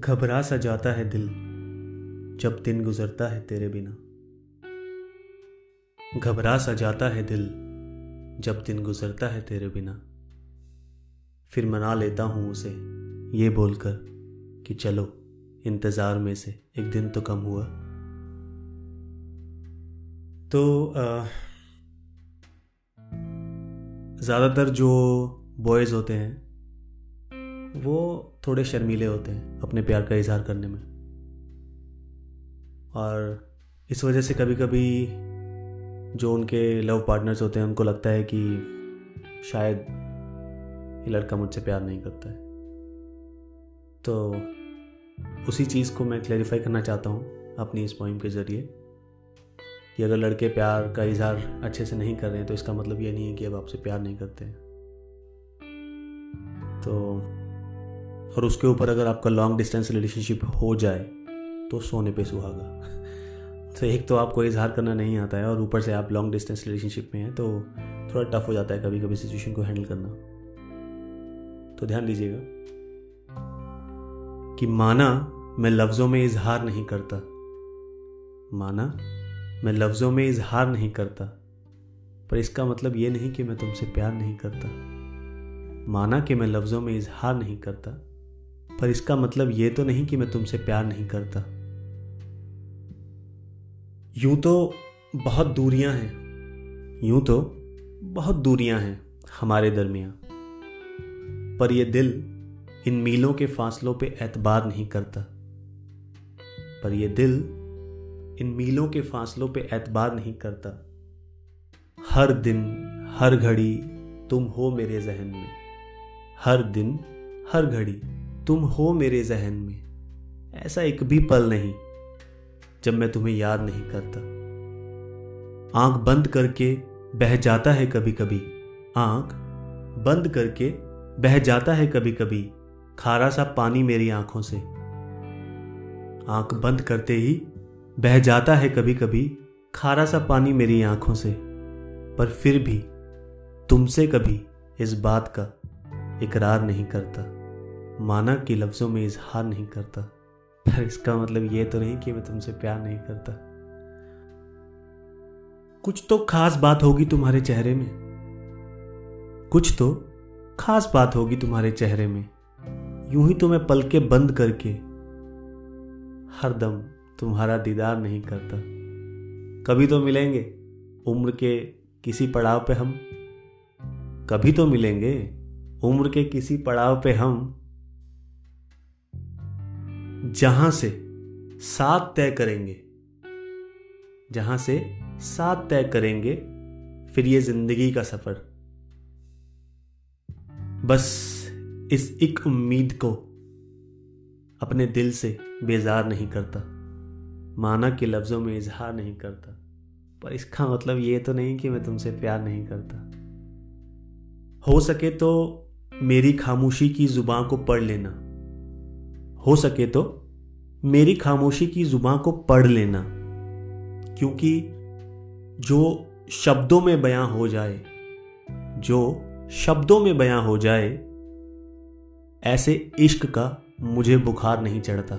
घबरा सा जाता है दिल, जब दिन गुजरता है तेरे बिना। घबरा सा जाता है दिल, जब दिन गुजरता है तेरे बिना। फिर मना लेता हूँ उसे, ये बोलकर कि चलो, इंतज़ार में से, एक दिन तो कम हुआ। तो ज़्यादातर जो बॉयज़ होते हैं वो थोड़े शर्मीले होते हैं अपने प्यार का इजहार करने में। और इस वजह से कभी कभी जो उनके लव पार्टनर्स होते हैं, उनको लगता है कि शायद ये लड़का मुझसे प्यार नहीं करता है। तो उसी चीज़ को मैं क्लैरिफाई करना चाहता हूँ अपनी इस पॉइंट के ज़रिए कि अगर लड़के प्यार का इजहार अच्छे से नहीं कर रहे हैं तो इसका मतलब ये नहीं है कि अब आपसे प्यार नहीं करते हैं। तो और उसके ऊपर अगर आपका लॉन्ग डिस्टेंस रिलेशनशिप हो जाए तो सोने पे सुहागा। तो एक तो आपको इजहार करना नहीं आता है, और ऊपर से आप लॉन्ग डिस्टेंस रिलेशनशिप में हैं तो थोड़ा टफ हो जाता है कभी कभी सिचुएशन को हैंडल करना। तो ध्यान दीजिएगा कि माना मैं लफ्ज़ों में इजहार नहीं करता। माना मैं लफ्ज़ों में इजहार नहीं करता। पर इसका मतलब ये नहीं कि मैं तुमसे प्यार नहीं करता। माना कि मैं लफ्ज़ों में इजहार नहीं करता। पर इसका मतलब ये तो नहीं कि मैं तुमसे प्यार नहीं करता। यूँ तो बहुत दूरियाँ हैं। यूँ तो बहुत दूरियाँ हैं हमारे दरमियान। पर यह दिल इन मीलों के फासलों पे एतबार नहीं करता। पर यह दिल इन मीलों के फासलों पे एतबार नहीं करता। हर दिन, हर घड़ी तुम हो मेरे जहन में। हर दिन, हर घड़ी तुम हो मेरे जहन में। ऐसा एक भी पल नहीं जब मैं तुम्हें याद नहीं करता। आँख बंद करके बह जाता है कभी कभी आँख बंद करके बह जाता है कभी कभी खारा सा पानी मेरी आँखों से। आँख बंद करते ही बह जाता है कभी कभी खारा सा पानी मेरी आँखों से। पर फिर भी तुमसे कभी इस बात का इकरार नहीं करता। माना कि लफ्ज़ों में इजहार नहीं करता। पर इसका मतलब ये तो नहीं कि मैं तुमसे प्यार नहीं करता। कुछ तो खास बात होगी तुम्हारे चेहरे में। कुछ तो खास बात होगी तुम्हारे चेहरे में। यूँ ही तुम्हें पल के बंद करके हरदम तुम्हारा दीदार नहीं करता। कभी तो मिलेंगे उम्र के किसी पड़ाव पे हम। कभी तो मिलेंगे उम्र के किसी पड़ाव पे हम। जहाँ से साथ तय करेंगे, जहाँ से साथ तय करेंगे, फिर ये ज़िंदगी का सफ़र। बस इस एक उम्मीद को अपने दिल से बेजार नहीं करता, माना के लफ्ज़ों में इजहार नहीं करता। पर इसका मतलब ये तो नहीं कि मैं तुमसे प्यार नहीं करता। हो सके तो मेरी खामोशी की ज़ुबान को पढ़ लेना। हो सके तो मेरी खामोशी की ज़ुबान को पढ़ लेना, क्योंकि जो शब्दों में बयां हो जाए, जो शब्दों में बयां हो जाए, ऐसे इश्क का मुझे बुखार नहीं चढ़ता।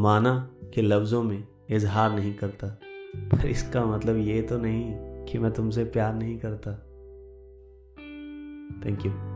माना कि लफ्ज़ों में इजहार नहीं करता। पर इसका मतलब ये तो नहीं कि मैं तुमसे प्यार नहीं करता। Thank you